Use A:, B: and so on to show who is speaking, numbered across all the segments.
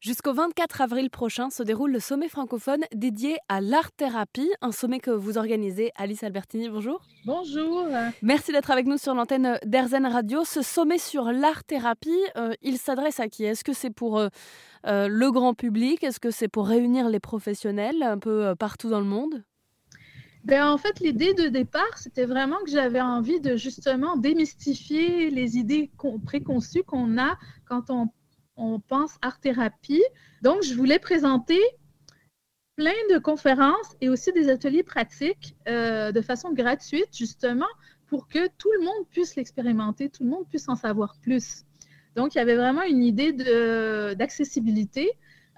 A: Jusqu'au 24 avril prochain se déroule le sommet francophone dédié à l'art-thérapie, un sommet que vous organisez. Alice Albertini, bonjour.
B: Bonjour.
A: Merci d'être avec nous sur l'antenne d'Airzen Radio. Ce sommet sur l'art-thérapie, euh, il s'adresse à qui? Est-ce que c'est pour euh, euh, le grand public? Est-ce que c'est pour réunir les professionnels un peu partout dans le monde?
B: Ben, en fait, l'idée de départ, c'était vraiment que j'avais envie de justement démystifier les idées préconçues qu'on a quand on on pense art-thérapie. Donc, je voulais présenter plein de conférences et aussi des ateliers pratiques euh, de façon gratuite, justement, pour que tout le monde puisse l'expérimenter, tout le monde puisse en savoir plus. Donc, il y avait vraiment une idée d'accessibilité.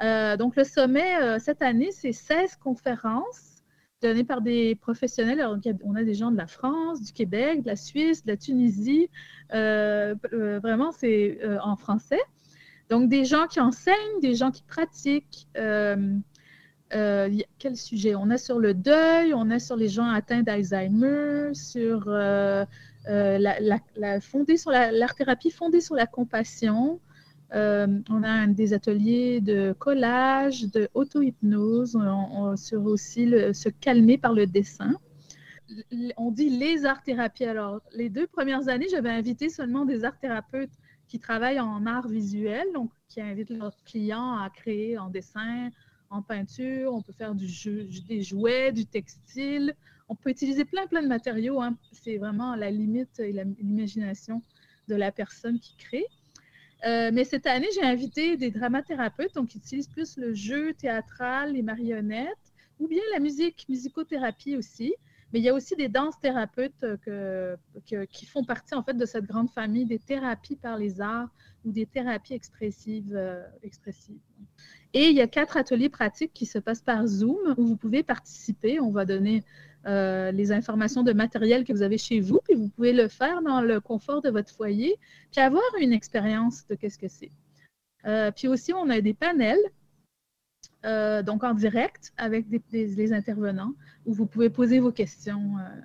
B: Euh, donc, le sommet euh, cette année, c'est 16 conférences données par des professionnels. on a des gens de la France, du Québec, de la Suisse, de la Tunisie. vraiment, c'est en français. Donc, des gens qui enseignent, des gens qui pratiquent. Euh, euh, quel sujet? On a sur le deuil, on a sur les gens atteints d'Alzheimer, sur euh, la, fondée sur l'art thérapie fondée sur la compassion. on a des ateliers de collage, de auto-hypnose, sur aussi se calmer par le dessin. On dit les art thérapies. Alors, les deux premières années, j'avais invité seulement des art thérapeutes qui travaillent en art visuel, donc qui invitent leurs clients à créer en dessin, en peinture. On peut faire du jeu, des jouets, du textile. On peut utiliser plein, plein de matériaux. Hein. C'est vraiment la limite et l'imagination de la personne qui crée. Euh, mais cette année, j'ai invité des dramathérapeutes, donc qui utilisent plus le jeu théâtral, les marionnettes, ou bien la musique, musicothérapie aussi. Mais il y a aussi des danses thérapeutes euh, qui font partie en fait de cette grande famille des thérapies par les arts ou des thérapies expressives. Euh, expressives. Et il y a quatre ateliers pratiques qui se passent par Zoom où vous pouvez participer. On va donner euh, les informations de matériel que vous avez chez vous, puis vous pouvez le faire dans le confort de votre foyer, puis avoir une expérience de qu'est-ce que c'est. puis aussi, on a des panels euh, donc en direct avec des, les intervenants, où vous pouvez poser vos questions. Euh.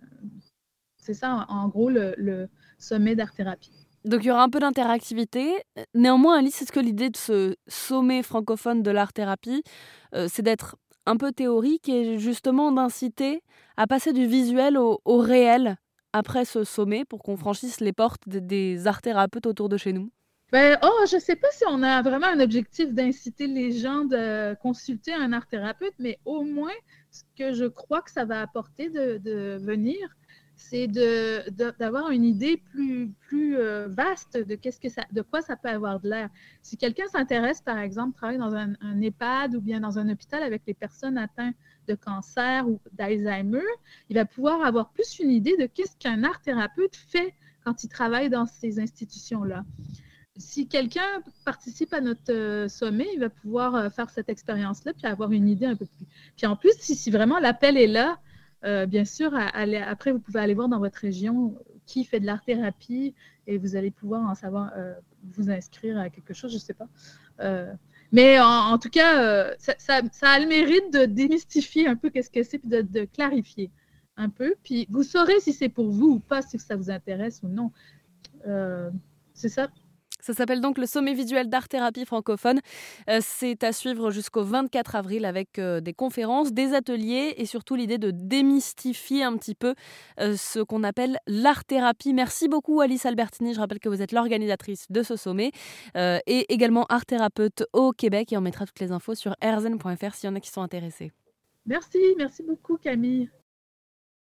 B: c'est ça, en, gros, le, sommet d'art-thérapie.
A: Donc il y aura un peu d'interactivité. Néanmoins, Alice, est-ce que l'idée de ce sommet francophone de l'art-thérapie, euh, c'est d'être un peu théorique et justement d'inciter à passer du visuel au, réel après ce sommet pour qu'on franchisse les portes des art-thérapeutes autour de chez nous?
B: Ben, oh, je ne sais pas si on a vraiment un objectif d'inciter les gens de consulter un art thérapeute, mais au moins, ce que je crois que ça va apporter de, venir, c'est d'avoir une idée plus, plus euh, vaste de, qu'est-ce que ça, de quoi ça peut avoir de l'air. Si quelqu'un s'intéresse, par exemple, travaille dans un, un, EHPAD ou bien dans un hôpital avec les personnes atteintes de cancer ou d'Alzheimer, il va pouvoir avoir plus une idée de qu'est-ce qu'un art thérapeute fait quand il travaille dans ces institutions-là si quelqu'un participe à notre euh, sommet, il va pouvoir euh, faire cette expérience-là, puis avoir une idée un peu plus. Puis en plus, si, vraiment l'appel est là, euh, bien sûr, après, vous pouvez aller voir dans votre région qui fait de l'art-thérapie et vous allez pouvoir en savoir, vous inscrire à quelque chose, je ne sais pas. mais en, tout cas, ça, a le mérite de démystifier un peu qu'est-ce que c'est, puis de, clarifier un peu. Puis vous saurez si c'est pour vous ou pas, si ça vous intéresse ou non. c'est ça.
A: Ça s'appelle donc le sommet visuel d'art-thérapie francophone. Euh, c'est à suivre jusqu'au 24 avril avec euh, des conférences, des ateliers et surtout l'idée de démystifier un petit peu euh, ce qu'on appelle l'art-thérapie. Merci beaucoup Alice Albertini. Je rappelle que vous êtes l'organisatrice de ce sommet et également art-thérapeute au Québec et on mettra toutes les infos sur rzn.fr s'il y en a qui sont intéressés.
B: Merci, merci beaucoup Camille.